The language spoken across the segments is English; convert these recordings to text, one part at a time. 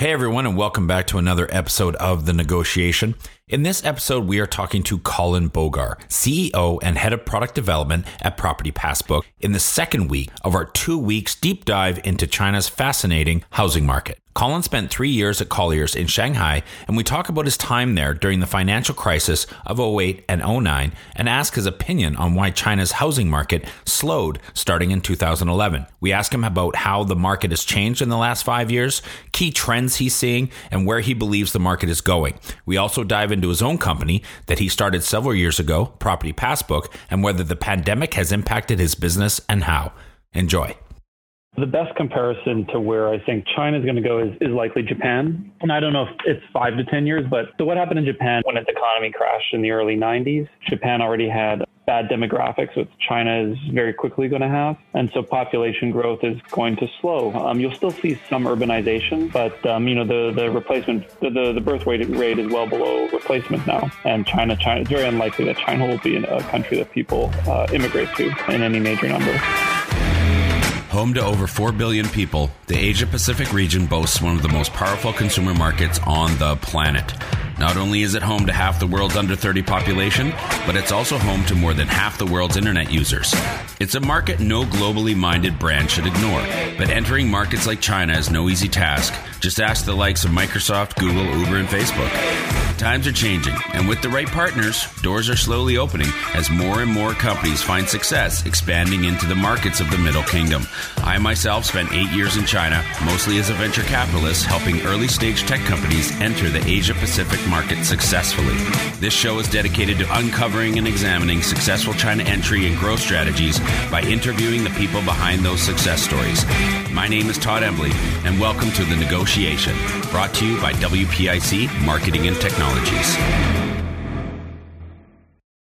Hey everyone, and welcome back to another episode of The Negotiation. In this episode, we are talking to Colin Bogar, CEO and Head of Product Development at Property Passbook, in the second week of our two weeks deep dive into China's fascinating housing market. Colin spent three years at Colliers in Shanghai, and we talk about his time there during the financial crisis of 08 and 09 and ask his opinion on why China's housing market slowed starting in 2011. We ask him about how the market has changed in the last five years, key trends he's seeing, and where he believes the market is going. We also dive into his own company that he started several years ago, Property Passbook, and whether the pandemic has impacted his business and how. Enjoy. The best comparison to where I think China is going to go is, is likely Japan. And I don't know if it's five to 10 years, but so what happened in Japan when its economy crashed in the early 90s? Japan already had bad demographics, which China is very quickly going to have. And so population growth is going to slow. Um, you'll still see some urbanization, but, um, you know, the, the replacement, the, the, the birth rate, rate is well below replacement now. And China, China, it's very unlikely that China will be a country that people uh, immigrate to in any major number. Home to over 4 billion people, the Asia Pacific region boasts one of the most powerful consumer markets on the planet. Not only is it home to half the world's under 30 population, but it's also home to more than half the world's internet users. It's a market no globally minded brand should ignore, but entering markets like China is no easy task. Just ask the likes of Microsoft, Google, Uber, and Facebook. Times are changing, and with the right partners, doors are slowly opening as more and more companies find success expanding into the markets of the Middle Kingdom. I myself spent eight years in China, mostly as a venture capitalist, helping early stage tech companies enter the Asia Pacific market successfully. This show is dedicated to uncovering and examining successful China entry and growth strategies by interviewing the people behind those success stories. My name is Todd Embley, and welcome to The Negotiation, brought to you by WPIC Marketing and Technologies.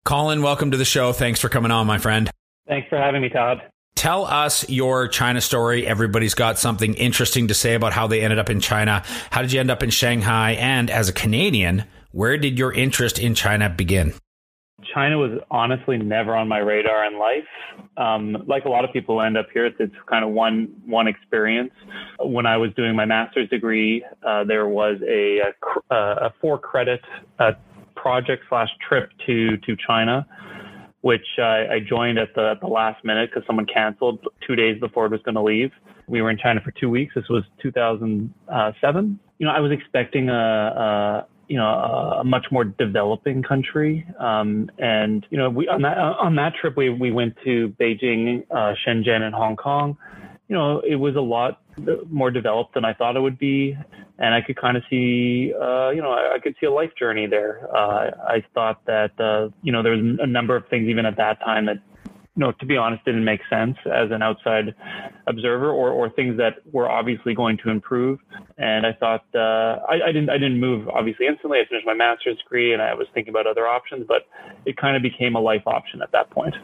Colin, welcome to the show. Thanks for coming on, my friend. Thanks for having me, Todd. Tell us your China story. Everybody's got something interesting to say about how they ended up in China. How did you end up in Shanghai? And as a Canadian, where did your interest in China begin? China was honestly never on my radar in life. Um, like a lot of people end up here, it's, kind of one one experience. When I was doing my master's degree, uh, there was a, a, a four credit uh, project slash trip to to China which I, I joined at the, at the last minute because someone canceled two days before it was going to leave. We were in China for two weeks. This was 2007. You know, I was expecting a, a you know a, much more developing country, um, and you know we on that on that trip we we went to Beijing, uh, Shenzhen, and Hong Kong. You know, it was a lot more developed than I thought it would be, and I could kind of see, uh, you know, I, I, could see a life journey there. Uh, I thought that, uh, you know, there was a number of things even at that time that, know, to be honest, didn't make sense as an outside observer, or, or things that were obviously going to improve. And I thought uh, I, I didn't I didn't move obviously instantly. I finished my master's degree, and I was thinking about other options, but it kind of became a life option at that point.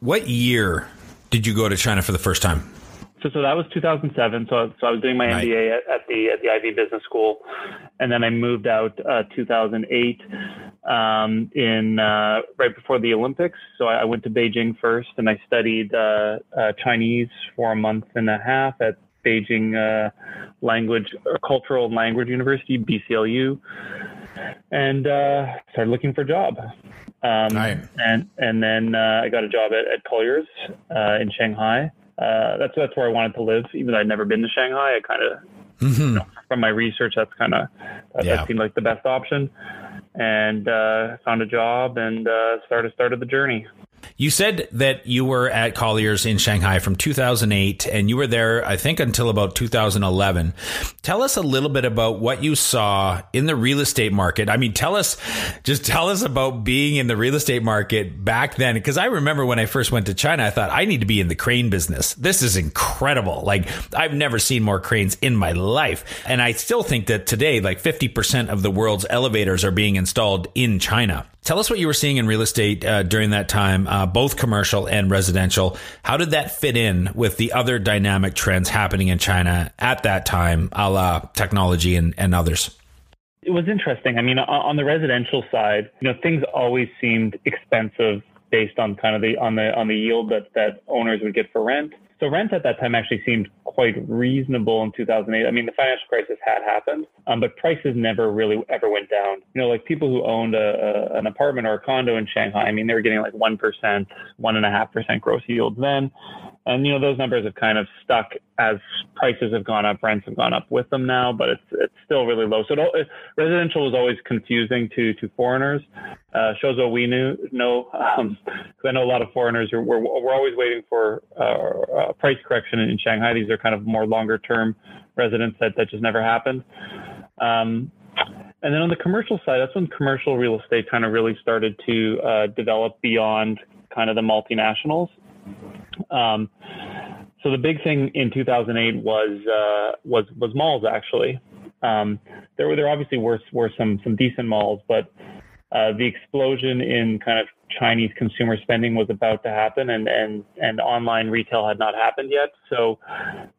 What year did you go to China for the first time? So, so that was 2007. So, so I was doing my right. MBA at, at, the at the Ivey Business School, and then I moved out uh, 2008 um, in uh, right before the Olympics. So I, I, went to Beijing first, and I studied uh, uh Chinese for a month and a half at Beijing uh, Language or Cultural and Language University (BCLU), and uh, started looking for a job. Um, right. And and then I got a job at, at Colliers in Shanghai uh, that's that's where I wanted to live. Even though I'd never been to Shanghai, I kind of mm-hmm. you know, from my research, that's kind of that, yeah. that, seemed like the best option. And uh, found a job and uh, started started the journey. You said that you were at Colliers in Shanghai from 2008 and you were there, I think, until about 2011. Tell us a little bit about what you saw in the real estate market. I mean, tell us, just tell us about being in the real estate market back then. Because I remember when I first went to China, I thought, I need to be in the crane business. This is incredible. Like, I've never seen more cranes in my life. And I still think that today, like 50% of the world's elevators are being installed in China. Tell us what you were seeing in real estate uh, during that time, uh, both commercial and residential. How did that fit in with the other dynamic trends happening in China at that time, a la technology and, and others? It was interesting. I mean, on the residential side, you know, things always seemed expensive based on kind of the on the on the yield that that owners would get for rent. So rent at that time actually seemed quite reasonable in 2008. I mean, the financial crisis had happened, um, but prices never really ever went down. You know, like people who owned a, a, an apartment or a condo in Shanghai, I mean, they were getting like 1%, 1.5% gross yields then. And, you know, those numbers have kind of stuck as prices have gone up, rents have gone up with them now, but it's, it's still really low. So it, residential was always confusing to, to foreigners. Uh, shows what we knew, know, um, I know a lot of foreigners are, we're, we're always waiting for uh, a price correction in Shanghai. These are kind of more longer term residents that, that just never happened. Um, and then on the commercial side, that's when commercial real estate kind of really started to uh, develop beyond kind of the multinationals. Um, so the big thing in 2008 was uh, was was malls actually. Um, there were there obviously were were some some decent malls, but uh, the explosion in kind of Chinese consumer spending was about to happen, and and and online retail had not happened yet. So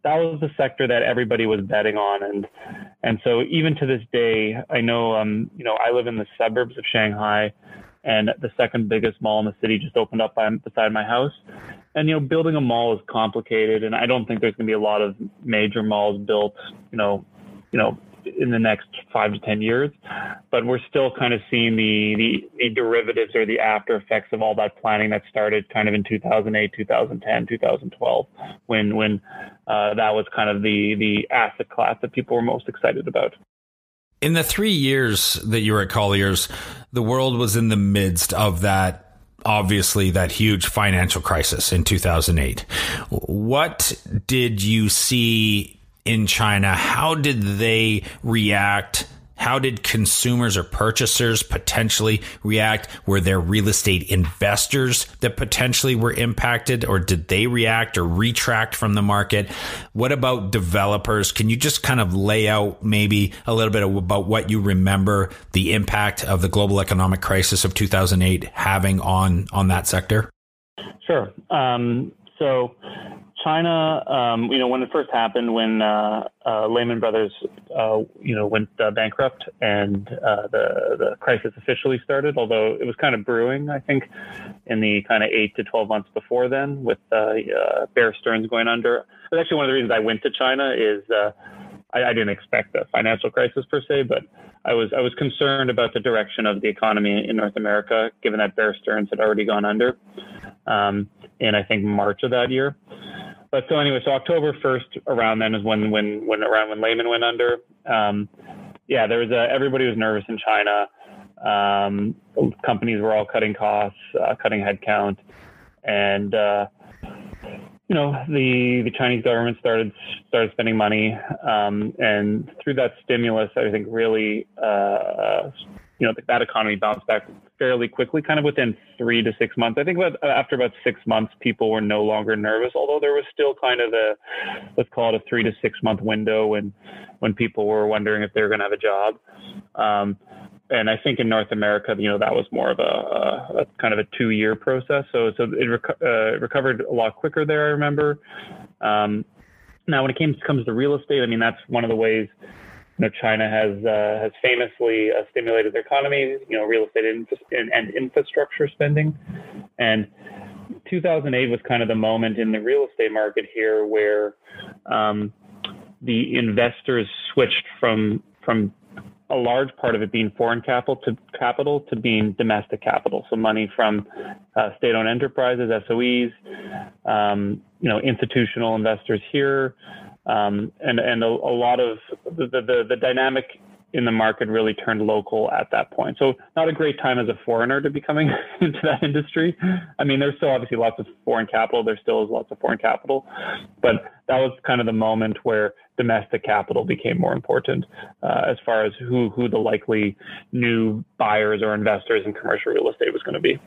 that was the sector that everybody was betting on, and and so even to this day, I know um, you know I live in the suburbs of Shanghai, and the second biggest mall in the city just opened up by, beside my house, and you know building a mall is complicated and i don't think there's going to be a lot of major malls built you know you know in the next five to ten years. But we're still kind of seeing the, the, the derivatives or the after effects of all that planning that started kind of in 2008 2010 2012 when when uh, that was kind of the the asset class that people were most excited about in the three years that you were at Colliers, the world was in the midst of that obviously that huge financial crisis in 2008. What did you see in China? How did they react how did consumers or purchasers potentially react? Were there real estate investors that potentially were impacted, or did they react or retract from the market? What about developers? Can you just kind of lay out maybe a little bit about what you remember the impact of the global economic crisis of 2008 having on on that sector? Sure. Um, so China, um, you know, when it first happened, when uh, uh, Lehman Brothers, uh, you know, went uh, bankrupt and uh, the the crisis officially started, although it was kind of brewing, I think, in the kind of eight to twelve months before then, with uh, Bear Stearns going under. But actually, one of the reasons I went to China is I, I, didn't expect a financial crisis per se, but I was I was concerned about the direction of the economy in North America, given that Bear Stearns had already gone under um, in I think March of that year but so anyway, so October first around then is when when when around when Lehman went under. Um, yeah, there was a, everybody was nervous in China. Um, companies were all cutting costs, uh, cutting headcount, and uh, you know the the Chinese government started started spending money, um, and through that stimulus, I think really uh, you know, that economy bounced back fairly quickly, kind of within three to six months. I think about after about six months, people were no longer nervous, although there was still kind of a, let's call it a three to six month window when, when people were wondering if they were going to have a job. Um, and I think in North America, you know, that was more of a, a, a kind of a two year process. So, so it rec- uh, recovered a lot quicker there, I remember. Um, now, when it came, comes to real estate, I mean, that's one of the ways know, China has uh, has famously uh, stimulated their economy, you know, real estate and, and infrastructure spending. And 2008 was kind of the moment in the real estate market here where um, the investors switched from from a large part of it being foreign capital to capital to being domestic capital. So money from uh, state-owned enterprises, SOEs, um, you know, institutional investors here, um, and and a, a, lot of the, the, the dynamic in the market really turned local at that point. So not a great time as a foreigner to be coming into that industry. I mean, there's still obviously lots of foreign capital. There still is lots of foreign capital, but that was kind of the moment where domestic capital became more important uh, as far as who who the likely new buyers or investors in commercial real estate was going to be.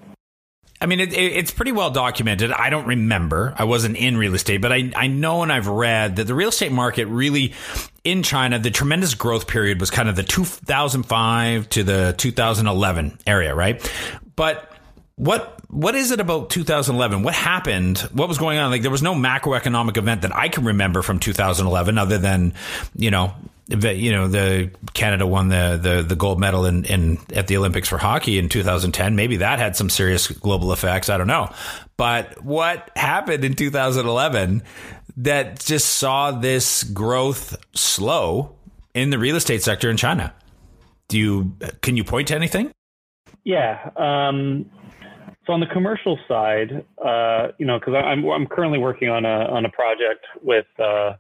I mean, it, it's pretty well documented. I don't remember. I wasn't in real estate, but I, I know and I've read that the real estate market really in China, the tremendous growth period was kind of the 2005 to the 2011 area, right? But what what is it about 2011? What happened? What was going on? Like there was no macroeconomic event that I can remember from 2011 other than, you know, you know, the Canada won the the, the gold medal in, in at the Olympics for hockey in 2010. Maybe that had some serious global effects. I don't know. But what happened in 2011 that just saw this growth slow in the real estate sector in China? Do you can you point to anything? Yeah. Um, so on the commercial side, uh, you know, because I'm I'm currently working on a on a project with uh,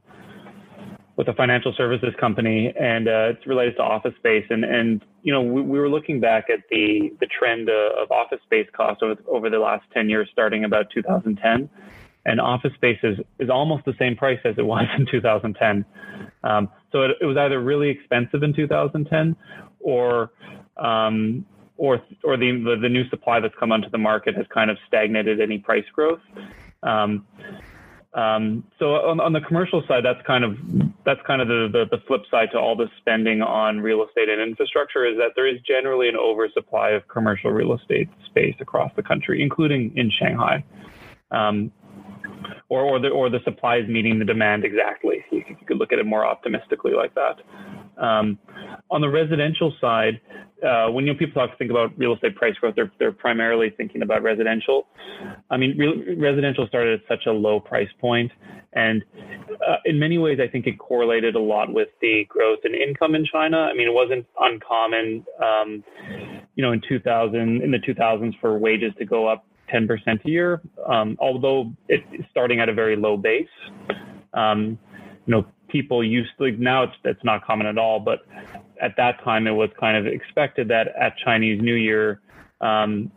with a financial services company, and uh, it's related to office space. And and you know, we, we were looking back at the the trend of office space costs over over the last ten years, starting about 2010. And office space is, is almost the same price as it was in 2010. Um, so it, it was either really expensive in 2010, or um, or or the, the, the new supply that's come onto the market has kind of stagnated any price growth. Um, um, so on, on, the commercial side, that's kind of that's kind of the, the, the flip side to all the spending on real estate and infrastructure is that there is generally an oversupply of commercial real estate space across the country, including in Shanghai. Um, or, or the or the supply is meeting the demand exactly. You, you could look at it more optimistically like that. Um, on the residential side, uh, when you know, people talk think about real estate price growth, they're they're primarily thinking about residential. I mean, real, residential started at such a low price point, and uh, in many ways, I think it correlated a lot with the growth in income in China. I mean, it wasn't uncommon, um, you know, in 2000 in the 2000s for wages to go up 10% a year, um, although it's starting at a very low base. Um, you know, people used to, like now it's, it's not common at all, but at that time it was kind of expected that at Chinese New Year, um,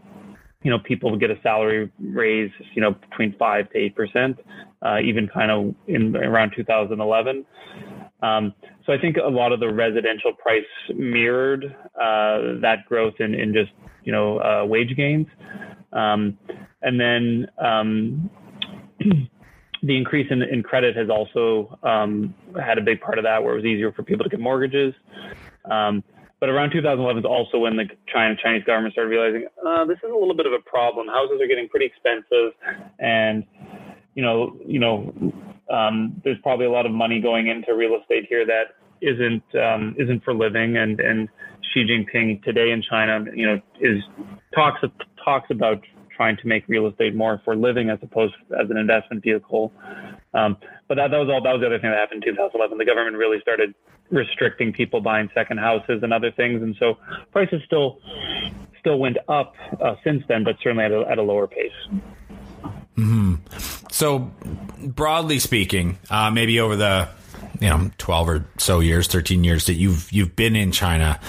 you know, people would get a salary raise, you know, between five to eight percent, uh, even kind of in around 2011. Um, so I think a lot of the residential price mirrored uh, that growth in, in just you know uh, wage gains, um, and then um, the increase in, in credit has also um, had a big part of that, where it was easier for people to get mortgages. Um, but around 2011 is also when the China Chinese government started realizing uh, this is a little bit of a problem. Houses are getting pretty expensive, and you know, you know, um, there's probably a lot of money going into real estate here that isn't um, isn't for living. And and Xi Jinping today in China, you know, is talks talks about trying to make real estate more for living as opposed as an investment vehicle. Um, but that, that was all. That was the other thing that happened in 2011. The government really started restricting people buying second houses and other things, and so prices still still went up uh, since then, but certainly at a, at a lower pace. Hmm. So, broadly speaking, uh, maybe over the you know 12 or so years 13 years that you've you've been in China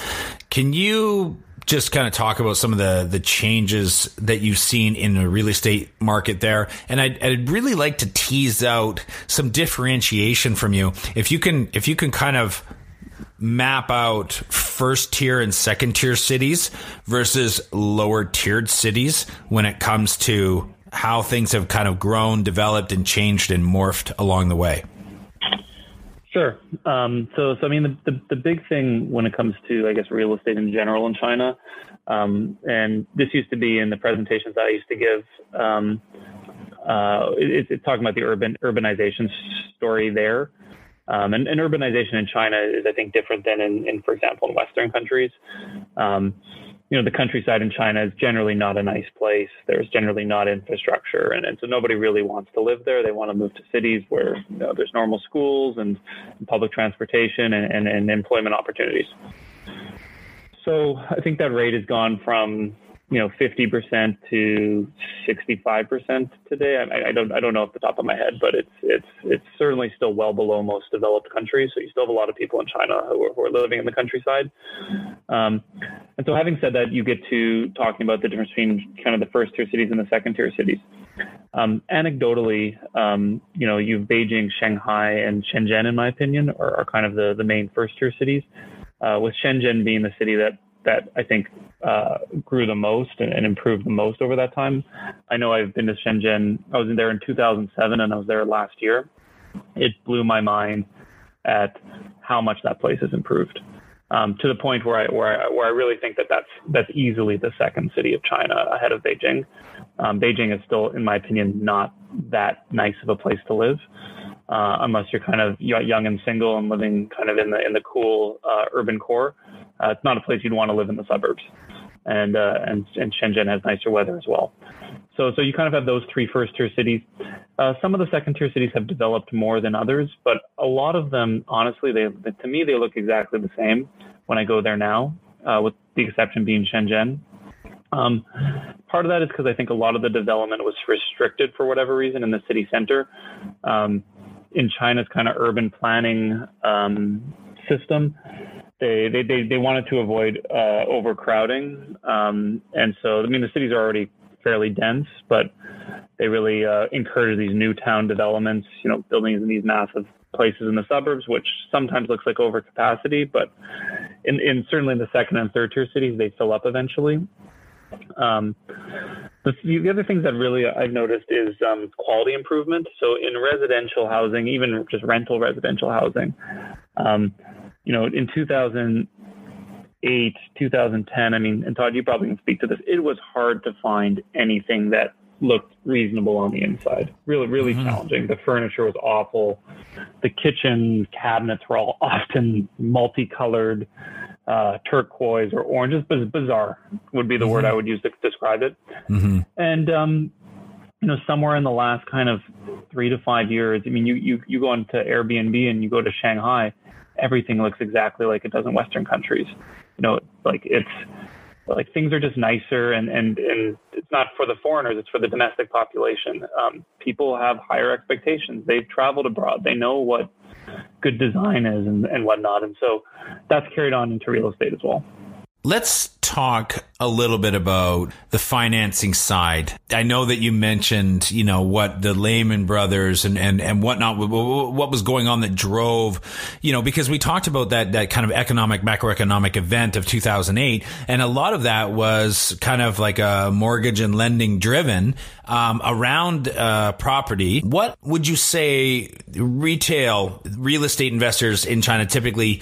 can you just kind of talk about some of the the changes that you've seen in the real estate market there. And I'd, I'd really like to tease out some differentiation from you. If you can, if you can kind of map out first tier and second tier cities versus lower tiered cities when it comes to how things have kind of grown, developed, and changed and morphed along the way. Sure. Um, so, so I mean, the, the, the big thing when it comes to, I guess, real estate in general in China, um, and this used to be in the presentations I used to give. Um, uh, it, it's talking about the urban urbanization story there, um, and, and, urbanization in China is, I think, different than in, in for example, in Western countries. You know, the countryside in China is generally not a nice place. There's generally not infrastructure, and, and so nobody really wants to live there. They want to move to cities where you know, there's normal schools and, and public transportation and, and, and employment opportunities. So I think that rate has gone from you know 50% to 65% today. I, I, don't I don't know off the top of my head, but it's it's it's certainly still well below most developed countries. So you still have a lot of people in China who are, who are living in the countryside. Um, and so having said that, you get to talking about the difference between kind of the first tier cities and the second tier cities. Um, anecdotally, um, you know, you've Beijing, Shanghai, and Shenzhen, in my opinion, are, are kind of the the main first tier cities. Uh, with Shenzhen being the city that that I think uh, grew the most and, and, improved the most over that time. I know I've been to Shenzhen. I was in there in 2007 and I was there last year. It blew my mind at how much that place has improved. Um, to the point where I, where I where I really think that that's that's easily the second city of China ahead of Beijing. Um, Beijing is still, in my opinion, not that nice of a place to live. uh, unless you're kind of young and single and living kind of in the in the cool uh, urban core. Uh, it's not a place you'd want to live in the suburbs. And, uh, and and Shenzhen has nicer weather as well. So so you kind of have those three first tier cities. Uh, some of the second tier cities have developed more than others, but a lot of them, honestly, they to me they look exactly the same when I go there now, uh, with the exception being Shenzhen. Um, part of that is because I think a lot of the development was restricted for whatever reason in the city center. Um, in China's kind of urban planning um, system, they, they, they, they, wanted to avoid uh, overcrowding. Um, and so, I mean, the cities are already fairly dense, but they really uh, encourage these new town developments, you know, buildings in these massive places in the suburbs, which sometimes looks like overcapacity, but in, in certainly in the second and third tier cities, they fill up eventually. Um, the, the, other things that really I've noticed is um, quality improvement. So in residential housing, even just rental residential housing, um, you know, in 2008, 2010, I mean, and Todd, you probably can speak to this. It was hard to find anything that looked reasonable on the inside. Really, really mm-hmm. challenging. The furniture was awful. The kitchen cabinets were all often multicolored uh, turquoise or orange. It's bizarre would be the mm-hmm. word I would use to describe it. Mm-hmm. And um, you know, somewhere in the last kind of three to five years, I mean, you you you go into Airbnb and you go to Shanghai, everything looks exactly like it does in Western countries. You know, like it's like things are just nicer and and and it's not for the foreigners it's for the domestic population um, people have higher expectations they've traveled abroad they know what good design is and, and whatnot. And so that's carried on into real estate as well. Let's talk a little bit about the financing side. I know that you mentioned, you know, what the Lehman Brothers and, and, and whatnot, what was going on that drove, you know, because we talked about that, that kind of economic, macroeconomic event of 2008. And a lot of that was kind of like a mortgage and lending driven um, around uh, property. What would you say retail real estate investors in China typically,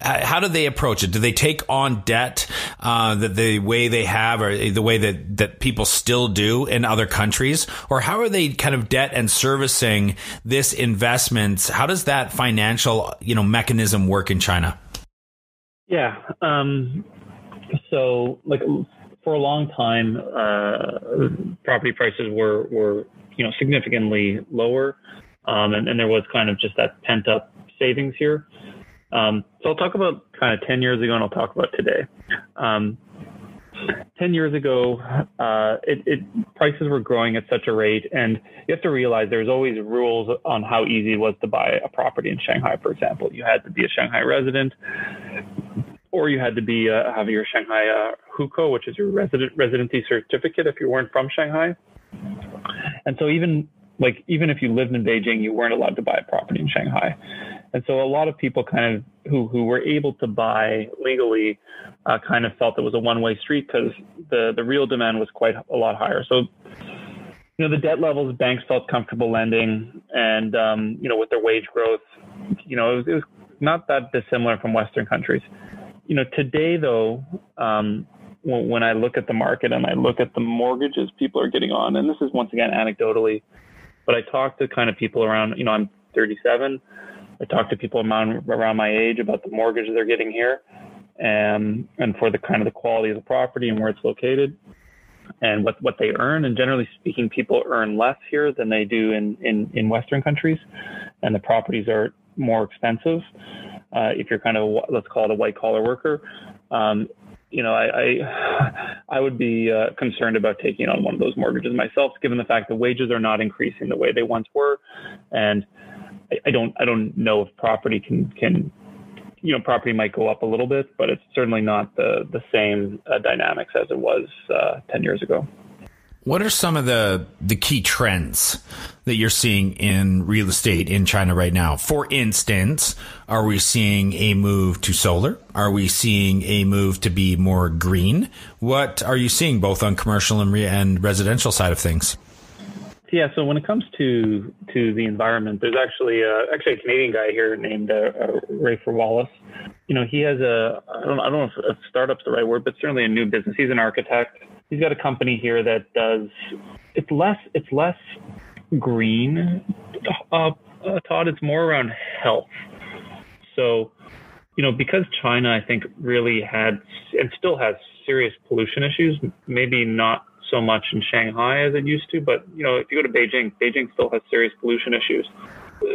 uh, how do they approach it? Do they take on debt uh, that the way they have or the way that, that people still do in other countries? Or how are they kind of debt and servicing this investment? How does that financial, you know, mechanism work in China? Yeah. Um, so like for a long time, uh, property prices were, were, you know, significantly lower. Um, and, and, there was kind of just that pent up savings here. Um, so I'll talk about kind of 10 years ago and I'll talk about today. Um, 10 years ago, uh, it, it, prices were growing at such a rate. And you have to realize there's always rules on how easy it was to buy a property in Shanghai, for example. You had to be a Shanghai resident or you had to be uh, have your Shanghai uh, Hukou, which is your resident residency certificate if you weren't from Shanghai. And so even like even if you lived in Beijing, you weren't allowed to buy a property in Shanghai. And so a lot of people kind of who who were able to buy legally uh, kind of felt it was a one way street because the the real demand was quite a lot higher. So you know the debt levels banks felt comfortable lending, and um, you know with their wage growth, you know it was, it was not that dissimilar from Western countries you know, today though, um, when I look at the market and I look at the mortgages people are getting on, and this is once again anecdotally, but I talk to kind of people around, you know, I'm 37. I talk to people around, my age about the mortgages they're getting here, and and for the kind of the quality of the property and where it's located, and what what they earn. And generally speaking, people earn less here than they do in in in Western countries, and the properties are more expensive uh, if you're kind of let's call it a white collar worker. Um, you know, I I, I would be uh, concerned about taking on one of those mortgages myself, given the fact that wages are not increasing the way they once were, and I, I don't I don't know if property can can you know property might go up a little bit, but it's certainly not the the same uh, dynamics as it was uh, ten years ago. What are some of the the key trends that you're seeing in real estate in China right now? For instance, are we seeing a move to solar? Are we seeing a move to be more green? What are you seeing both on commercial and, re- and residential side of things? Yeah, so when it comes to to the environment, there's actually a, actually a Canadian guy here named uh, uh, Rafer Wallace. You know, he has a I don't I don't know if a startup's the right word, but certainly a new business. He's an architect he's got a company here that does it's less it's less green uh, uh, Todd. It's more around health. So, you know, because China, I think, really had and still has serious pollution issues. Maybe not so much in Shanghai as it used to, but you know, if you go to Beijing, Beijing still has serious pollution issues.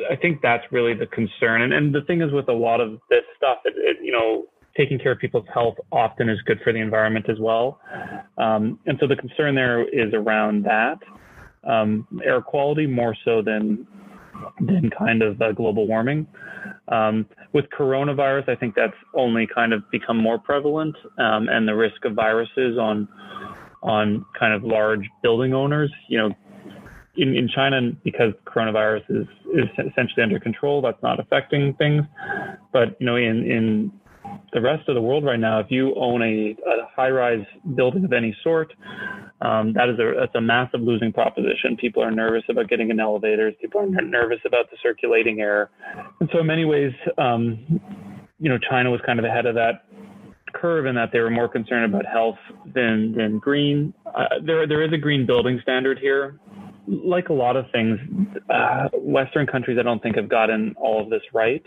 I think that's really the concern. And, and the thing is, with a lot of this stuff, it, it, you know, taking care of people's health often is good for the environment as well. Um, and so the concern there is around that um, air quality more so than than kind of uh, global warming. Um, with coronavirus, I think that's only kind of become more prevalent, um, and the risk of viruses on on kind of large building owners. You know, in, in China, because coronavirus is, is essentially under control, that's not affecting things. But you know, in in the rest of the world right now, if you own a, a high-rise building of any sort, um, that is a that's a massive losing proposition. People are nervous about getting in elevators. People are nervous about the circulating air, and so in many ways, um, you know, China was kind of ahead of that curve in that they were more concerned about health than than green. Uh, there there is a green building standard here. Like a lot of things, uh, Western countries I don't think have gotten all of this right.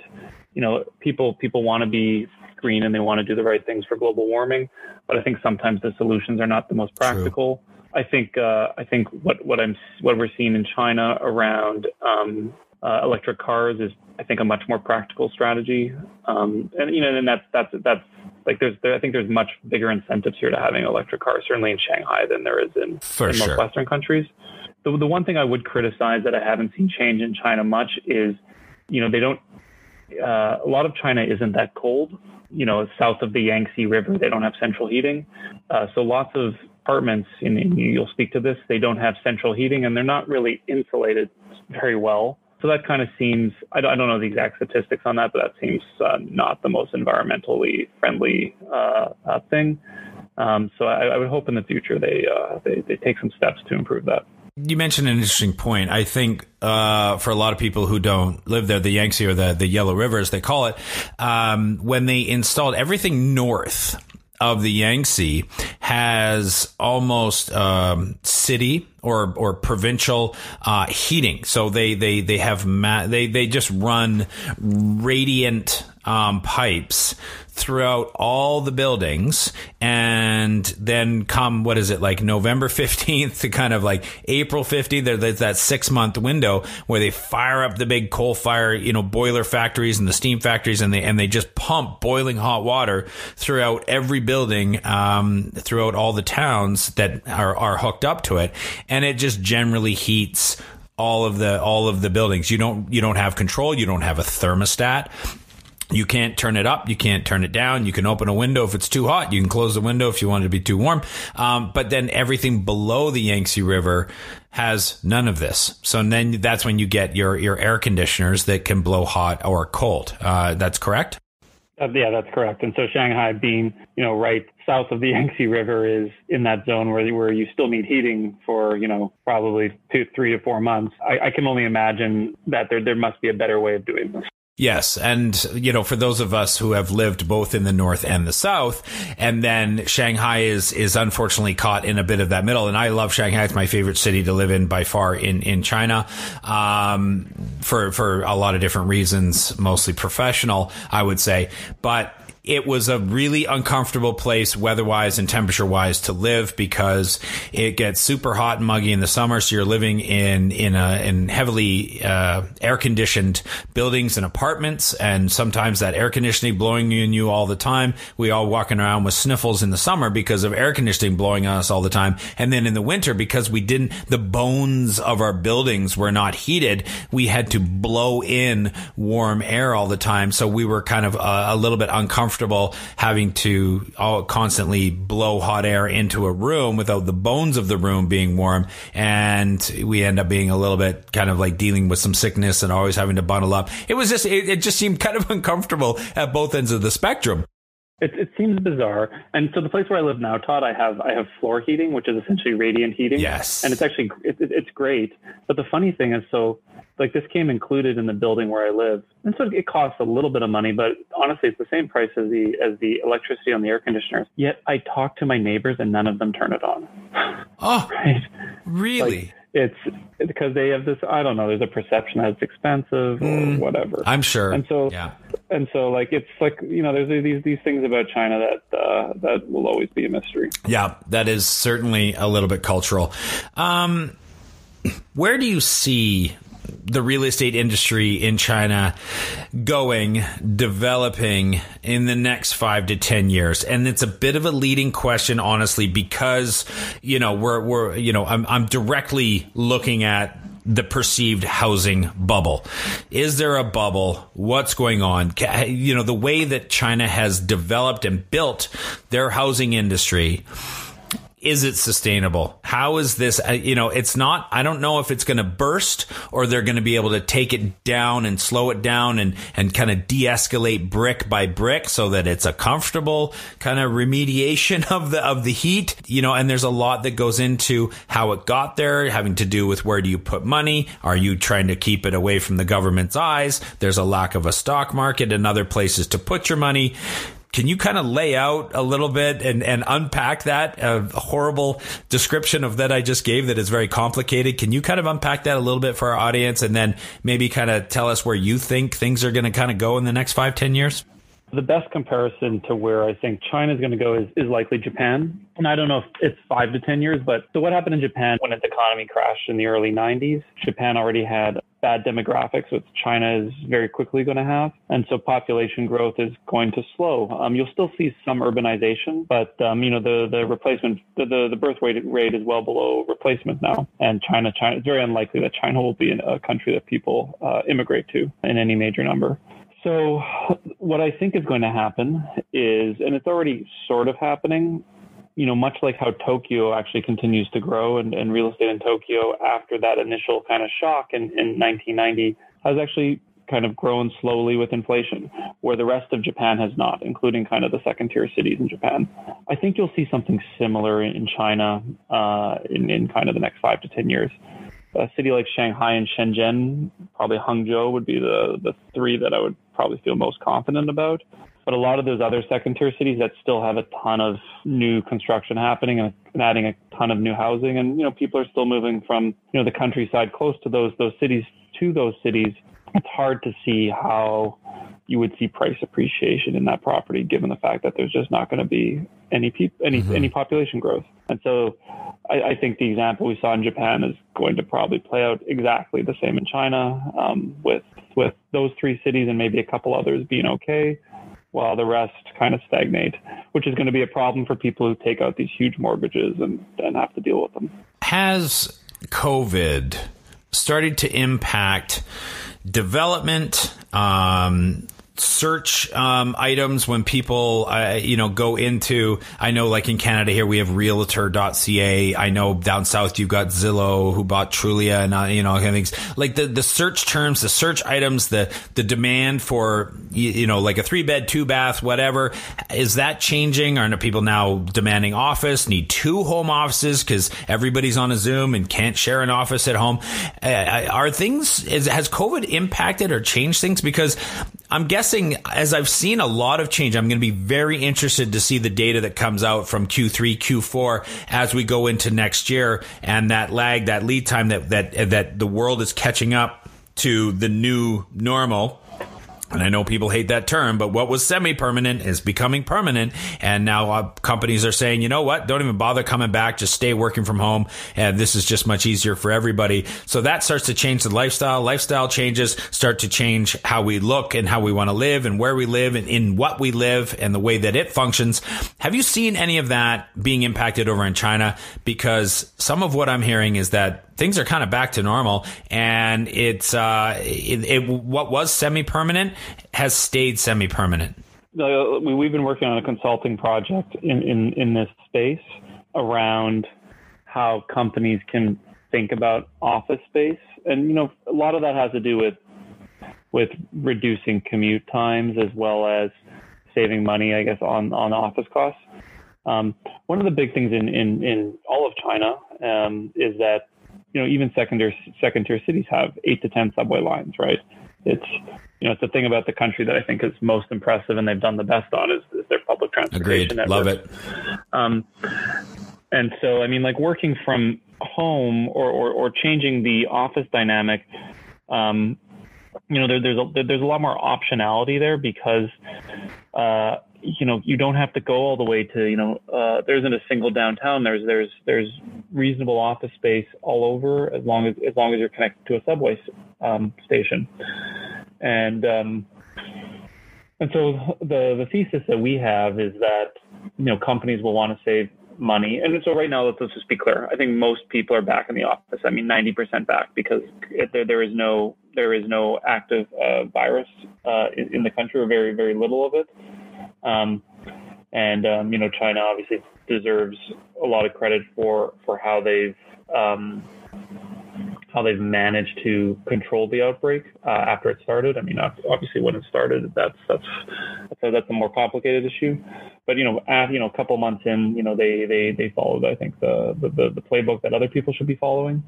You know, people people want to be green and they want to do the right things for global warming, but I think sometimes the solutions are not the most practical. True. I think uh, I think what what I'm what we're seeing in China around um, uh, electric cars is I think a much more practical strategy. Um, and you know, and that's that's that's like there's there, I think there's much bigger incentives here to having electric cars, certainly in Shanghai than there is in, For in sure. most Western countries. The the one thing I would criticize that I haven't seen change in China much is, you know, they don't. Uh, a lot of China isn't that cold. You know, south of the Yangtze River, they don't have central heating. Uh, so lots of apartments, and you'll speak to this, they don't have central heating, and they're not really insulated very well. So that kind of seems, I don't, I don't know the exact statistics on that, but that seems uh, not the most environmentally friendly uh, uh, thing. Um, so I, I, would hope in the future they, they, they take some steps to improve that. You mentioned an interesting point. I think uh, for a lot of people who don't live there, the Yangtze or the, the Yellow River, as they call it, um, when they installed everything north of the Yangtze has almost um, city or or provincial uh, heating. So they they they have ma- they they just run radiant um, pipes throughout all the buildings. And then come what is it like november 15th to kind of like april 15th there's that six month window where they fire up the big coal fire you know boiler factories and the steam factories and they and they just pump boiling hot water throughout every building um, throughout all the towns that are, are hooked up to it. And it just generally heats all of the all of the buildings. You don't you don't have control. You don't have a thermostat you can't turn it up. You can't turn it down. You can open a window if it's too hot. You can close the window if you want it to be too warm. Um, but then everything below the Yangtze River has none of this. So then that's when you get your, your air conditioners that can blow hot or cold. Uh, that's correct? Uh, yeah, that's correct. And so Shanghai being, you know, right south of the Yangtze River is in that zone where where you still need heating for, you know, probably two, three to four months. I, I can only imagine that there there must be a better way of doing this. Yes. And, you know, for those of us who have lived both in the north and the south, and then Shanghai is, is unfortunately caught in a bit of that middle. And I love Shanghai. It's my favorite city to live in by far in, in China. Um, for, for a lot of different reasons, mostly professional, I would say. But it was a really uncomfortable place weather-wise and temperature-wise to live because it gets super hot and muggy in the summer. So you're living in in a in heavily uh, air-conditioned buildings and apartments, and sometimes that air conditioning blowing in you all the time. We all walking around with sniffles in the summer because of air conditioning blowing on us all the time, and then in the winter because we didn't the bones of our buildings were not heated, we had to blow in warm air all the time. So we were kind of uh, a little bit uncomfortable having to all constantly blow hot air into a room without the bones of the room being warm. And we end up being a little bit kind of like dealing with some sickness and always having to bundle up. It was just, it, it just seemed kind of uncomfortable at both ends of the spectrum. It, it seems bizarre. And so the place where I live now, Todd, I have I have floor heating, which is essentially radiant heating. Yes. And it's actually it, it, it's great. But the funny thing is, so like this came included in the building where I live, and so it costs a little bit of money, but honestly, it's the same price as the as the electricity on the air conditioners. Yet I talk to my neighbors, and none of them turn it on. Oh, right? Really? Like, it's because they have this i don't know there's a perception that it's expensive or mm, whatever. I'm sure. And so yeah. and so like it's like you know there's these these things about china that uh, that will always be a mystery. Yeah that is certainly a little bit cultural. Um where do you see the real estate industry in China going, developing in the next five to 10 years? And it's a bit of a leading question, honestly, because, you know, we're, we're, you know, I'm, I'm directly looking at the perceived housing bubble. Is there a bubble? What's going on? You know, the way that China has developed and built their housing industry is it sustainable? How is this? Uh, you know, it's not, I don't know if it's going to burst or they're going to be able to take it down and slow it down and, and kind of de escalate brick by brick so that it's a comfortable kind of remediation of the, of the heat, you know, and there's a lot that goes into how it got there, having to do with where do you put money? Are you trying to keep it away from the government's eyes? There's a lack of a stock market and other places to put your money. Can you kind of lay out a little bit and, and unpack that horrible description of that I just gave that is very complicated? Can you kind of unpack that a little bit for our audience and then maybe kind of tell us where you think things are going to kind of go in the next five, ten years? The best comparison to where I think China is going to go is, is likely Japan. And I don't know if it's five to 10 years, but so what happened in Japan when its economy crashed in the early 90s? Japan already had bad demographics, which China is very quickly going to have. And so population growth is going to slow. Um, you'll still see some urbanization, but, um, you know, the, the replacement, the, the, the birth rate, rate is well below replacement now. And China, China, it's very unlikely that China will be a country that people uh, immigrate to in any major number. So, what I think is going to happen is, and it's already sort of happening, you know, much like how Tokyo actually continues to grow and, and real estate in Tokyo after that initial kind of shock in, in 1990 has actually kind of grown slowly with inflation, where the rest of Japan has not, including kind of the second tier cities in Japan. I think you'll see something similar in China uh, in, in kind of the next five to 10 years a city like Shanghai and Shenzhen, probably Hangzhou would be the, the three that I would probably feel most confident about. But a lot of those other second tier cities that still have a ton of new construction happening and, and adding a ton of new housing. And, you know, people are still moving from, you know, the countryside close to those, those cities to those cities. It's hard to see how you would see price appreciation in that property, given the fact that there's just not going to be any pe- any mm-hmm. any population growth. And so, I, I, think the example we saw in Japan is going to probably play out exactly the same in China, um, with with those three cities and maybe a couple others being okay, while the rest kind of stagnate, which is going to be a problem for people who take out these huge mortgages and and have to deal with them. Has COVID started to impact development? Um, search um, items when people uh, you know go into i know like in canada here we have realtor.ca i know down south you've got zillow who bought trulia and uh, you know kind of things. Like the the search terms the search items the the demand for you, you know like a three bed two bath whatever is that changing? Are people now demanding office need two home offices because everybody's on a zoom and can't share an office at home? Uh, are things is, has covid impacted or changed things? Because i'm guessing guessing, as I've seen a lot of change, I'm going to be very interested to see the data that comes out from Q3, Q4 as we go into next year, and that lag, that lead time that that that the world is catching up to the new normal and I know people hate that term, but what was semi permanent is becoming permanent. And now uh, companies are saying, you know what? Don't even bother coming back. Just stay working from home. And this is just much easier for everybody. So that starts to change the lifestyle. Lifestyle changes start to change how we look and how we want to live and where we live and in what we live and the way that it functions. Have you seen any of that being impacted over in China? Because some of what I'm hearing is that things are kind of back to normal, and it's uh, it, it, what was semi-permanent has stayed semi-permanent. Uh, we've been working on a consulting project in, in, in this space around how companies can think about office space, and you know a lot of that has to do with with reducing commute times as well as saving money, I guess, on on office costs. Um, one of the big things in, in, in all of China um, is that you know, even secondary second tier cities have eight to ten subway lines, right? It's you know, it's the thing about the country that I think is most impressive and they've done the best on is, is their public transportation. Agreed. Network. Love it. Um, and so, I mean, like working from home or, or, or changing the office dynamic, um, you know, there, there's a, there's a lot more optionality there because, uh, you know, you don't have to go all the way to, you know, uh, there isn't a single downtown. There's there's there's reasonable office space all over as long as as long as you're connected to a subway um, station, and um, and so the the thesis that we have is that you know companies will want to save money. And so right now, let's, let's just be clear. I think most people are back in the office. I mean, 90% back because there, there is no there is no active uh, virus uh, in, in, the country, or very very little of it. Um, and um, you know, China obviously deserves a lot of credit for for how they've um, how they've managed to control the outbreak uh, after it started. I mean, obviously when it started, that's that's a, that's a more complicated issue. But you know, after, you know, a couple months in, you know, they they they followed, I think, the the, the playbook that other people should be following.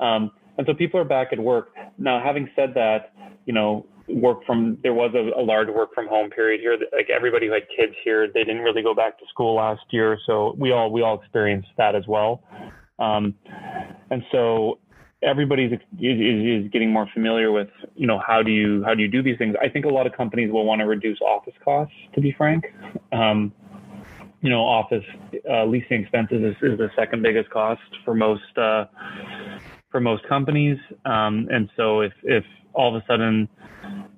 Um, and so people are back at work now. Having said that, you know, work from there was a, a, large work from home period here. Like everybody who had kids here, they didn't really go back to school last year, so we all we all experienced that as well. Um, and so everybody's is, is, getting more familiar with you know how do you how do you do these things. I think a lot of companies will want to reduce office costs. To be frank. Um, you know, office uh, leasing expenses is, is, the second biggest cost for most uh, for most companies. Um, and so if if all of a sudden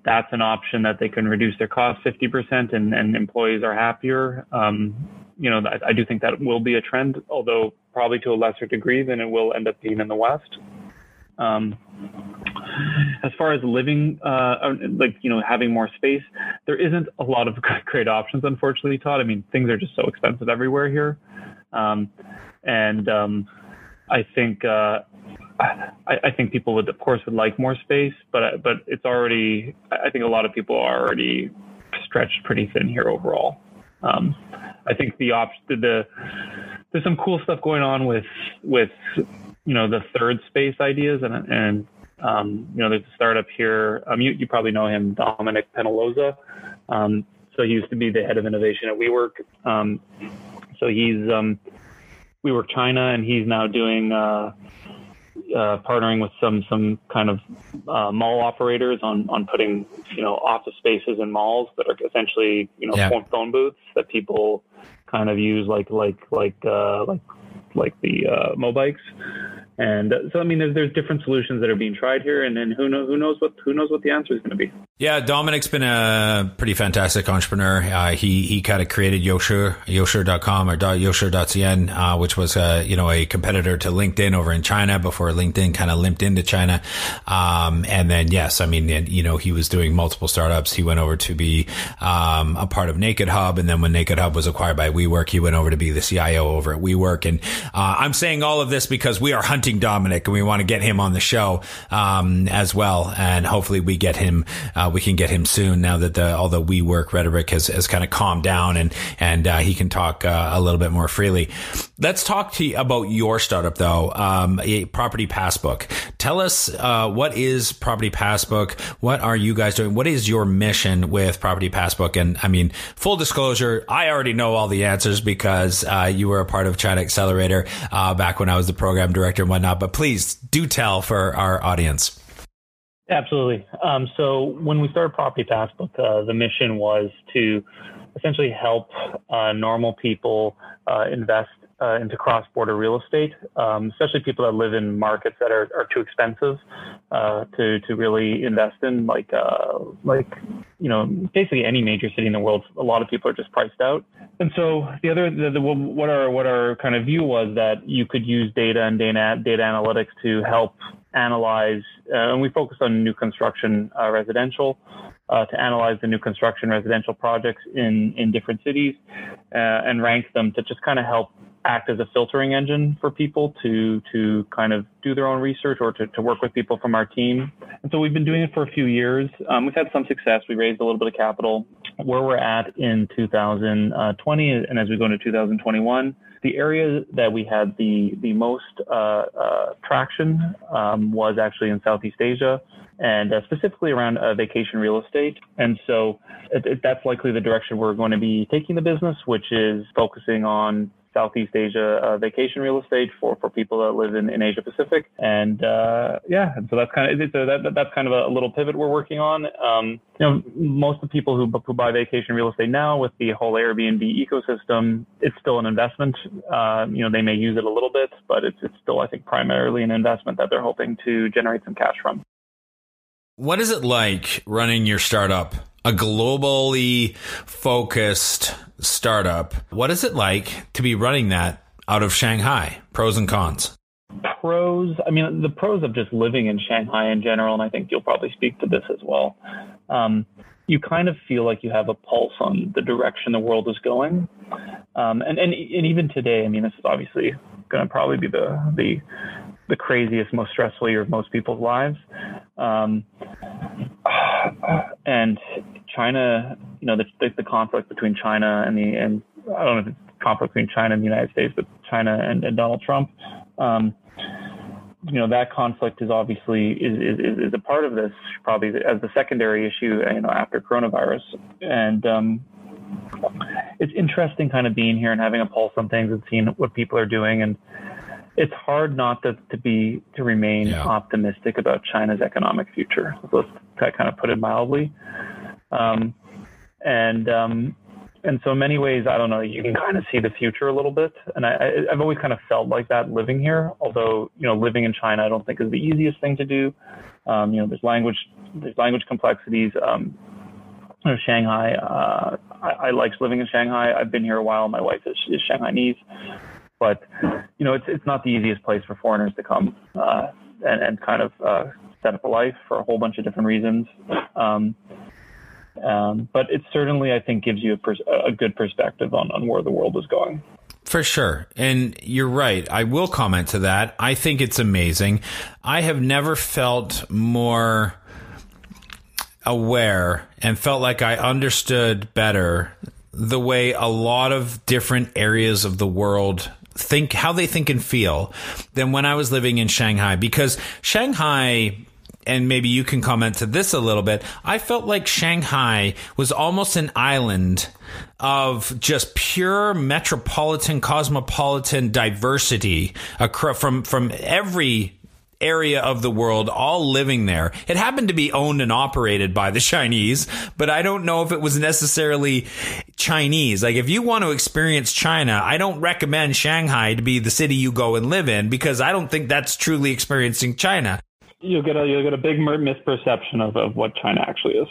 that's an option that they can reduce their cost 50% and, and employees are happier. Um, you know, I, I, do think that will be a trend, although probably to a lesser degree than it will end up being in the West. Um, as far as living, uh, like, you know, having more space, there isn't a lot of great options, unfortunately, Todd. I mean, things are just so expensive everywhere here. Um, and um, I think, uh, I, I, think people would, of course, would like more space, but but it's already. I think a lot of people are already stretched pretty thin here overall. Um, I think the op the, the there's some cool stuff going on with with you know the third space ideas and and um, you know there's a startup here. Um, you you probably know him, Dominic Penaloza. Um, so he used to be the head of innovation at WeWork. Um, so he's um, WeWork China, and he's now doing. Uh, uh, partnering with some some kind of uh, mall operators on on putting you know office spaces in malls that are essentially you know yeah. phone, phone booths that people kind of use like like like uh, like like the uh, Mobikes. And so, I mean, there's, there's different solutions that are being tried here, and then who knows who knows what who knows what the answer is going to be. Yeah, Dominic's been a pretty fantastic entrepreneur. Uh, he he kind of created Ushi Ushi.com or Ushi.cn, uh, which was a you know a competitor to LinkedIn over in China before LinkedIn kind of limped into China. Um, and then yes, I mean you know he was doing multiple startups. He went over to be um, a part of Naked Hub, and then when Naked Hub was acquired by WeWork, he went over to be the CIO over at WeWork. And uh, I'm saying all of this because we are hunting hunting Dominic, and we want to get him on the show um, as well. And hopefully, we get him. Uh, we can get him soon now that the all the WeWork rhetoric has, has kind of calmed down, and and uh, he can talk uh, a little bit more freely. Let's talk to you about your startup, though. Um, Property Passbook. Tell us uh, what is Property Passbook. What are you guys doing? What is your mission with Property Passbook? And I mean, full disclosure, I already know all the answers because uh, you were a part of China Accelerator uh, back when I was the program director and whatnot. But please do tell for our audience. Absolutely. Um, so when we started Property Passbook, uh, the mission was to essentially help uh, normal people uh, invest uh, into cross-border real estate, um, especially people that live in markets that are, are too expensive uh, to to really invest in, like uh, like you know basically any major city in the world. A lot of people are just priced out, and so the other the, the, what our what our kind of view was that you could use data and data data analytics to help analyze, uh, and we focus on new construction uh, residential. Uh, to analyze the new construction residential projects in, in different cities uh, and rank them to just kind of help act as a filtering engine for people to to kind of do their own research or to, to work with people from our team. And so we've been doing it for a few years. Um, we've had some success. We raised a little bit of capital. Where we're at in 2020 and as we go into 2021, the area that we had the the most uh, uh, traction um, was actually in Southeast Asia and uh, specifically around uh, vacation real estate. And so it, it, that's likely the direction we're going to be taking the business, which is focusing on Southeast Asia uh, vacation real estate for, for people that live in, in Asia Pacific. And uh, yeah, and so that's kind of so that, that's kind of a little pivot we're working on. Um, you know, most of the people who, who buy vacation real estate now with the whole Airbnb ecosystem, it's still an investment. Uh, you know, they may use it a little bit, but it's, it's still, I think, primarily an investment that they're hoping to generate some cash from. What is it like running your startup? A globally focused startup. What is it like to be running that out of Shanghai? Pros and cons. Pros, I mean, the pros of just living in Shanghai in general, and I think you'll probably speak to this as well. Um, you kind of feel like you have a pulse on the direction the world is going. Um, and, and, and even today, I mean, this is obviously going to probably be the, the, the craziest, most stressful year of most people's lives. Um, and China, you know, the, the, conflict between China and the, and I don't know if it's conflict between China and the United States, but China and, and Donald Trump. Um, you know that conflict is obviously is, is, is a part of this probably as the secondary issue you know after coronavirus and um, it's interesting kind of being here and having a pulse on things and seeing what people are doing and it's hard not to, to be to remain yeah. optimistic about China's economic future. Let's kind of put it mildly. Um, and um, and so in many ways, I don't know, you can kind of see the future a little bit. And I, I've always kind of felt like that living here. Although you know, living in China, I don't think is the easiest thing to do. Um, you know, there's language there's language complexities. Um, you know, Shanghai, uh, I, I like living in Shanghai. I've been here a while. My wife is, is Shanghainese but you know, it's it's not the easiest place for foreigners to come uh, and and kind of uh, set up a life for a whole bunch of different reasons. Um, um, but it certainly, I think, gives you a, pers- a good perspective on, on where the world is going. For sure. And you're right. I will comment to that. I think it's amazing. I have never felt more aware and felt like I understood better the way a lot of different areas of the world think how they think and feel than when I was living in Shanghai because Shanghai and maybe you can comment to this a little bit. I felt like Shanghai was almost an island of just pure metropolitan cosmopolitan diversity from from every area of the world all living there. It happened to be owned and operated by the Chinese, but I don't know if it was necessarily Chinese. Like if you want to experience China, I don't recommend Shanghai to be the city you go and live in because I don't think that's truly experiencing China. You'll get a you'll get a big misperception of, of what China actually is.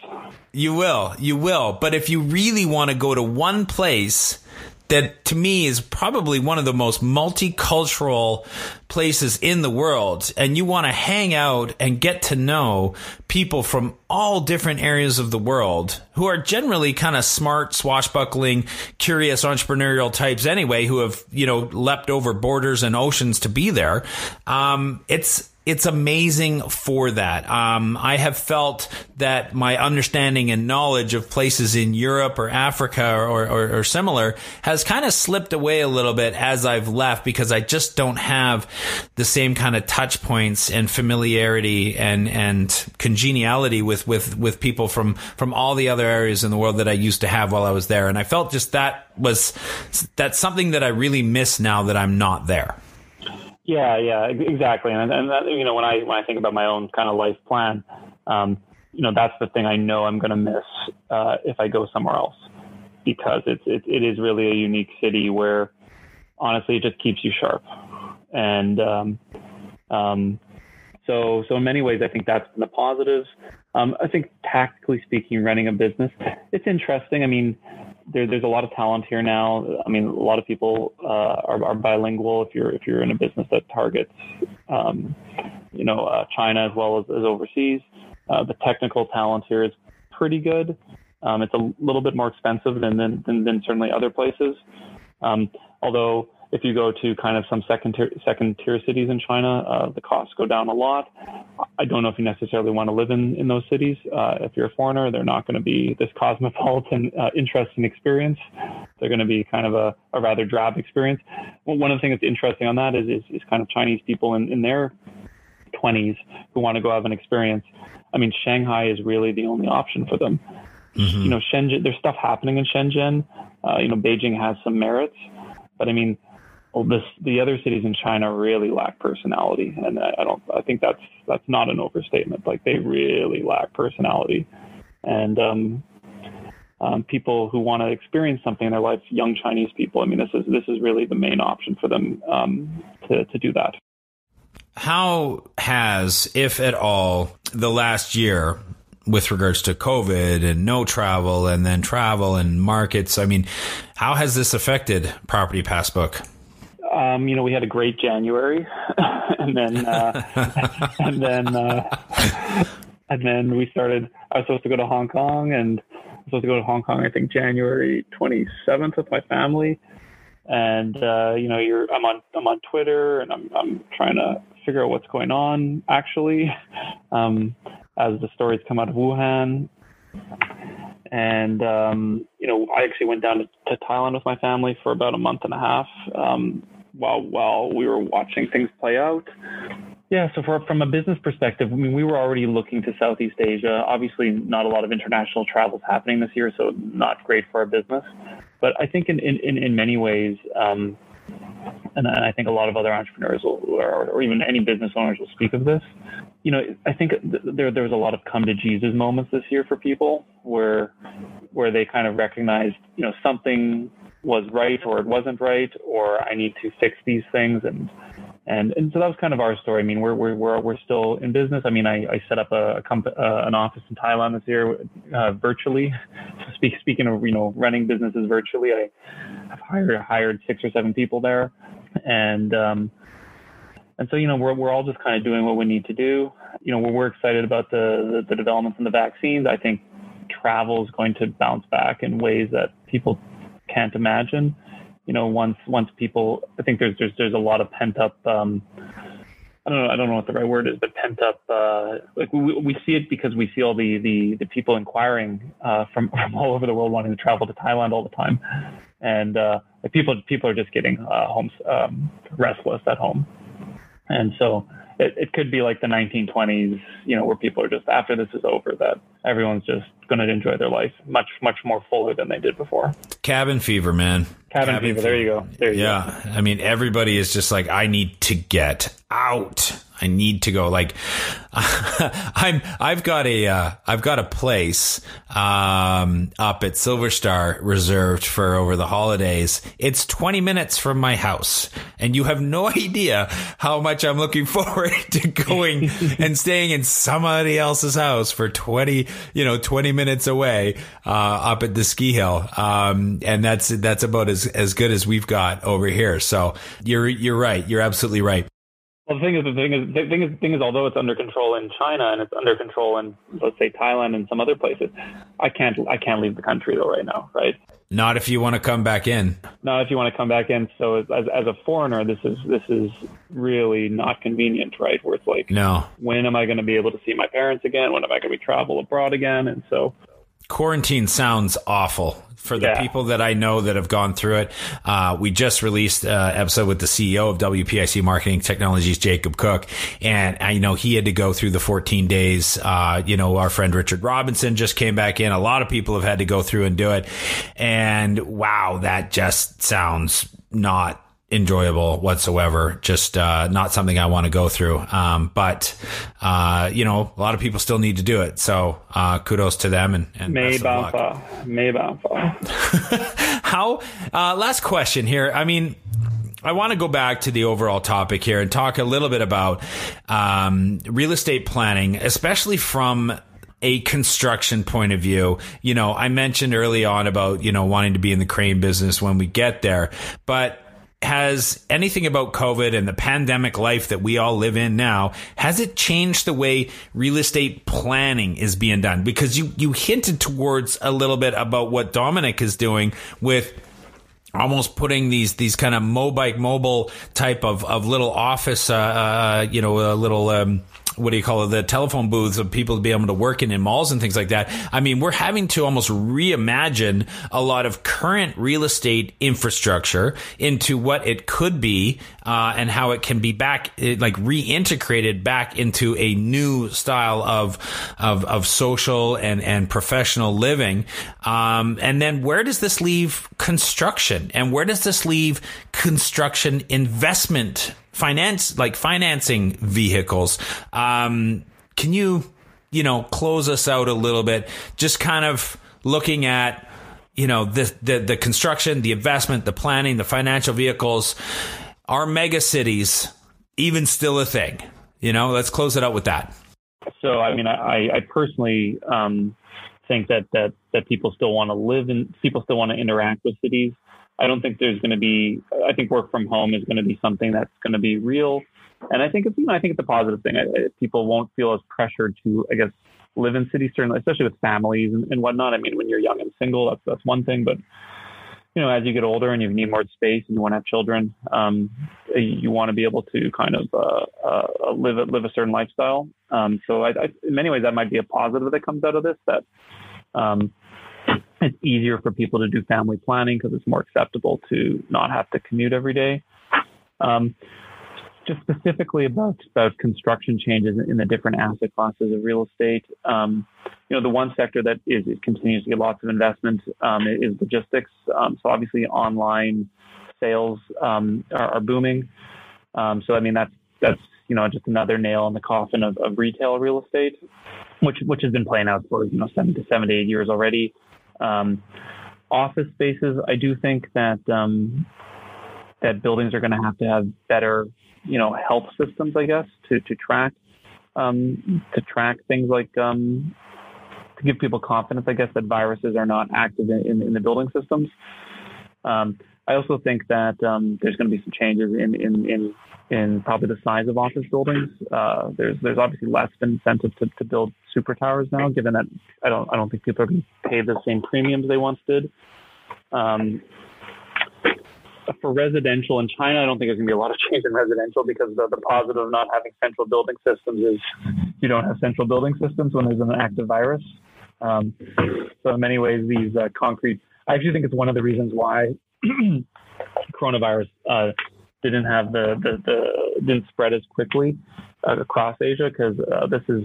You will, you will. But if you really want to go to one place that to me is probably one of the most multicultural places in the world. And you want to hang out and get to know people from all different areas of the world who are generally kind of smart, swashbuckling, curious entrepreneurial types anyway, who have, you know, leapt over borders and oceans to be there. Um, it's, it's amazing for that. Um, I have felt that my understanding and knowledge of places in Europe or Africa or, or, or similar has kind of slipped away a little bit as I've left because I just don't have the same kind of touch points and familiarity and, and congeniality with, with, with people from, from all the other areas in the world that I used to have while I was there. And I felt just that was, that's something that I really miss now that I'm not there. Yeah, yeah, exactly. And, and that, you know, when I when I think about my own kind of life plan, um, you know, that's the thing I know I'm going to miss uh, if I go somewhere else, because it's it, it is really a unique city where, honestly, it just keeps you sharp, and um, um, so so in many ways, I think that's been the positives. Um, I think tactically speaking, running a business, it's interesting. I mean, there, there's a lot of talent here now. I mean, a lot of people uh, are, are, bilingual. If you're if you're in a business that targets, um, you know, uh, China as well as, as overseas, uh, the technical talent here is pretty good. Um, it's a little bit more expensive than than, than, than certainly other places. Um, although if you go to kind of some second tier, second tier cities in China, uh, the costs go down a lot. I don't know if you necessarily want to live in, in those cities. Uh, if you're a foreigner, they're not going to be this cosmopolitan, uh, interesting experience. They're going to be kind of a, a rather drab experience. Well, one of the things that's interesting on that is, is, is kind of Chinese people in, in their 20s who want to go have an experience. I mean, Shanghai is really the only option for them. Mm-hmm. You know, Shenzhen, there's stuff happening in Shenzhen. Uh, you know, Beijing has some merits, but I mean, well, this the other cities in China really lack personality, and I, I don't. I think that's that's not an overstatement. Like they really lack personality, and um, um, people who want to experience something in their life, young Chinese people. I mean, this is this is really the main option for them um, to to do that. How has, if at all, the last year with regards to COVID and no travel and then travel and markets? I mean, how has this affected Property Passbook? Um, you know, we had a great January, and then uh, and then uh, and then we started. I was supposed to go to Hong Kong, and I was supposed to go to Hong Kong. I think January 27th with my family, and uh, you know, you're I'm on I'm on Twitter, and I'm I'm trying to figure out what's going on actually, um, as the stories come out of Wuhan. And um, you know, I actually went down to, to, Thailand with my family for about a month and a half um, while while we were watching things play out. Yeah, so for, from a business perspective, I mean, we were already looking to Southeast Asia. Obviously, not a lot of international travel is happening this year, so not great for our business. But I think in in, in many ways, um, and I think a lot of other entrepreneurs will, or, or, even any business owners will speak of this. You know, I think there there was a lot of come to Jesus moments this year for people where where they kind of recognized, you know, something was right or it wasn't right, or I need to fix these things and and and so that was kind of our story. I mean, we're we're we're, we're still in business. I mean, I, I set up a, a comp, uh, an office in Thailand this year uh, virtually. Speak, speaking of you know running businesses virtually, I have hired hired six or seven people there, and um, and so you know we're we're all just kind of doing what we need to do. You know, we're, we're excited about the, the the developments in the vaccines. I think travel is going to bounce back in ways that people can't imagine you know, once once people, I think there's there's there's a lot of pent up. Um, I don't know. I don't know what the right word is, but pent up. Uh, like we, we see it because we see all the the, the people inquiring uh, from from all over the world wanting to travel to Thailand all the time, and uh, like people people are just getting uh, homes um, restless at home, and so it, it could be like the 1920s, you know, where people are just after this is over, that everyone's just going to enjoy their life much, much more fully than they did before. Cabin fever, man. Cabin, Cabin fever. fever. There you go. There you go. yeah. Go. I mean, everybody is just like, I need to get out. I need to go. Like, I'm, I've got a, uh, I've got a place, um, up at Silver Star reserved for over the holidays. It's 20 minutes from my house and you have no idea how much I'm looking forward to going and staying in somebody else's house for 20, you know, 20 minutes away, uh, up at the ski hill. Um, and that's, that's about as, as good as we've got over here. So you're, you're right. You're absolutely right. Well, the thing is, the thing is, the thing is, the thing is, although it's under control in China and it's under control in, let's say, Thailand and some other places, I can't, I can't leave the country though right now, right? Not if you want to come back in. Not if you want to come back in. So as, as a foreigner, this is this is really not convenient, right? Where it's like, no, when am I going to be able to see my parents again? When am I going to be travel abroad again? And so quarantine sounds awful for the yeah. people that I know that have gone through it. Uh, we just released an uh, episode with the CEO of WPIC Marketing Technologies, Jacob Cooke, and I know he had to go through the 14 days. Uh, you know, our friend Richard Robinson just came back in. A lot of people have had to go through and do it, and wow, that just sounds not enjoyable whatsoever. Just uh, not something I want to go through. Um, but uh, you know, a lot of people still need to do it. So uh, kudos to them and, and May Bao May How? Uh, last question here. I mean. I want to go back to the overall topic here and talk a little bit about um, real estate planning, especially from a construction point of view. You know, I mentioned early on about, you know, wanting to be in the crane business when we get there, but has anything about COVID and the pandemic life that we all live in now, has it changed the way real estate planning is being done? Because you, you hinted towards a little bit about what Dominic is doing with almost putting these these kind of mobile mobile type of, of little office uh, uh, you know a little um, what do you call it, the telephone booths of people to be able to work in in malls and things like that. I mean, we're having to almost reimagine a lot of current real estate infrastructure into what it could be uh, and how it can be back, like reintegrated back into a new style of of, of social and and professional living. Um, and then where does this leave construction, and where does this leave construction investment? Finance like financing vehicles. Um, can you you know close us out a little bit? Just kind of looking at you know the the, the construction, the investment, the planning, the financial vehicles. Are mega cities even still a thing? You know, let's close it out with that. So, I mean, I, I personally um, think that, that that people still want to live in, people still want to interact with cities. I don't think there's going to be. I think work from home is going to be something that's going to be real, and I think it's you know I think it's a positive thing. I, I, people won't feel as pressured to I guess live in cities, certainly, especially with families and, and whatnot. I mean, when you're young and single, that's that's one thing, but you know, as you get older and you need more space and you want to have children, um, you want to be able to kind of uh, uh, live live a certain lifestyle. Um, so, I, I, in many ways, that might be a positive that comes out of this. That um, it's easier for people to do family planning because it's more acceptable to not have to commute every day. Um, just specifically about about construction changes in the different asset classes of real estate. Um, you know, the one sector that is, continues to get lots of investment um, is logistics. Um, so obviously, online sales um, are, are, booming. Um, so I mean, that's that's you know just another nail in the coffin of, of retail real estate, which which has been playing out for you know seven to seven to eight years already. Um, office spaces, I do think that um, that buildings are going to have to have better, you know, health systems, I guess, to to track um, to track things like um, to give people confidence, I guess, that viruses are not active in, in, in the building systems. Um, I also think that um, there's going to be some changes in, in, in in probably the size of office buildings. Uh, there's there's obviously less incentive to, to build super towers now, given that I don't I don't think people are going to pay the same premiums they once did. Um, for residential in China, I don't think there's going to be a lot of change in residential because the, the positive of not having central building systems is you don't have central building systems when there's an active virus. Um, so in many ways, these uh, concrete. I actually think it's one of the reasons why coronavirus uh, didn't have the, the, the didn't spread as quickly uh, across Asia because uh, this is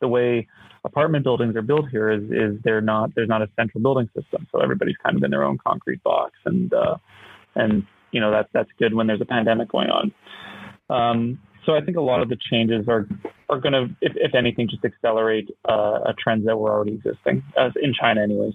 the way apartment buildings are built here is is they're not there's not a central building system so everybody's kind of in their own concrete box and uh, and you know that's that's good when there's a pandemic going on. Um, so I think a lot of the changes are are going to, if, if anything, just accelerate uh, trends that were already existing, as in China, anyways.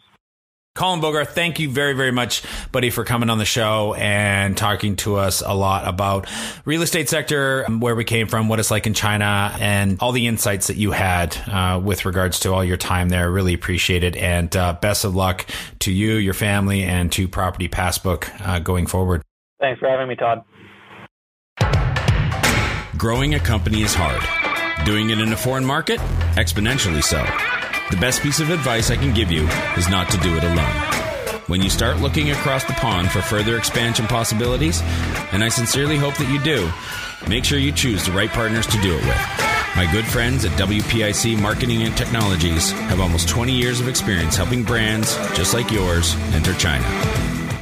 Colin Bogar, thank you very, very much, buddy, for coming on the show and talking to us a lot about real estate sector, where we came from, what it's like in China, and all the insights that you had uh, with regards to all your time there. Really appreciate it, and uh, best of luck to you, your family, and to Property Passbook uh, going forward. Thanks for having me, Todd. Growing a company is hard. Doing it in a foreign market, exponentially so. The best piece of advice I can give you is not to do it alone. When you start looking across the pond for further expansion possibilities, and I sincerely hope that you do, make sure you choose the right partners to do it with. My good friends at WPIC Marketing and Technologies have almost 20 years of experience helping brands just like yours enter China.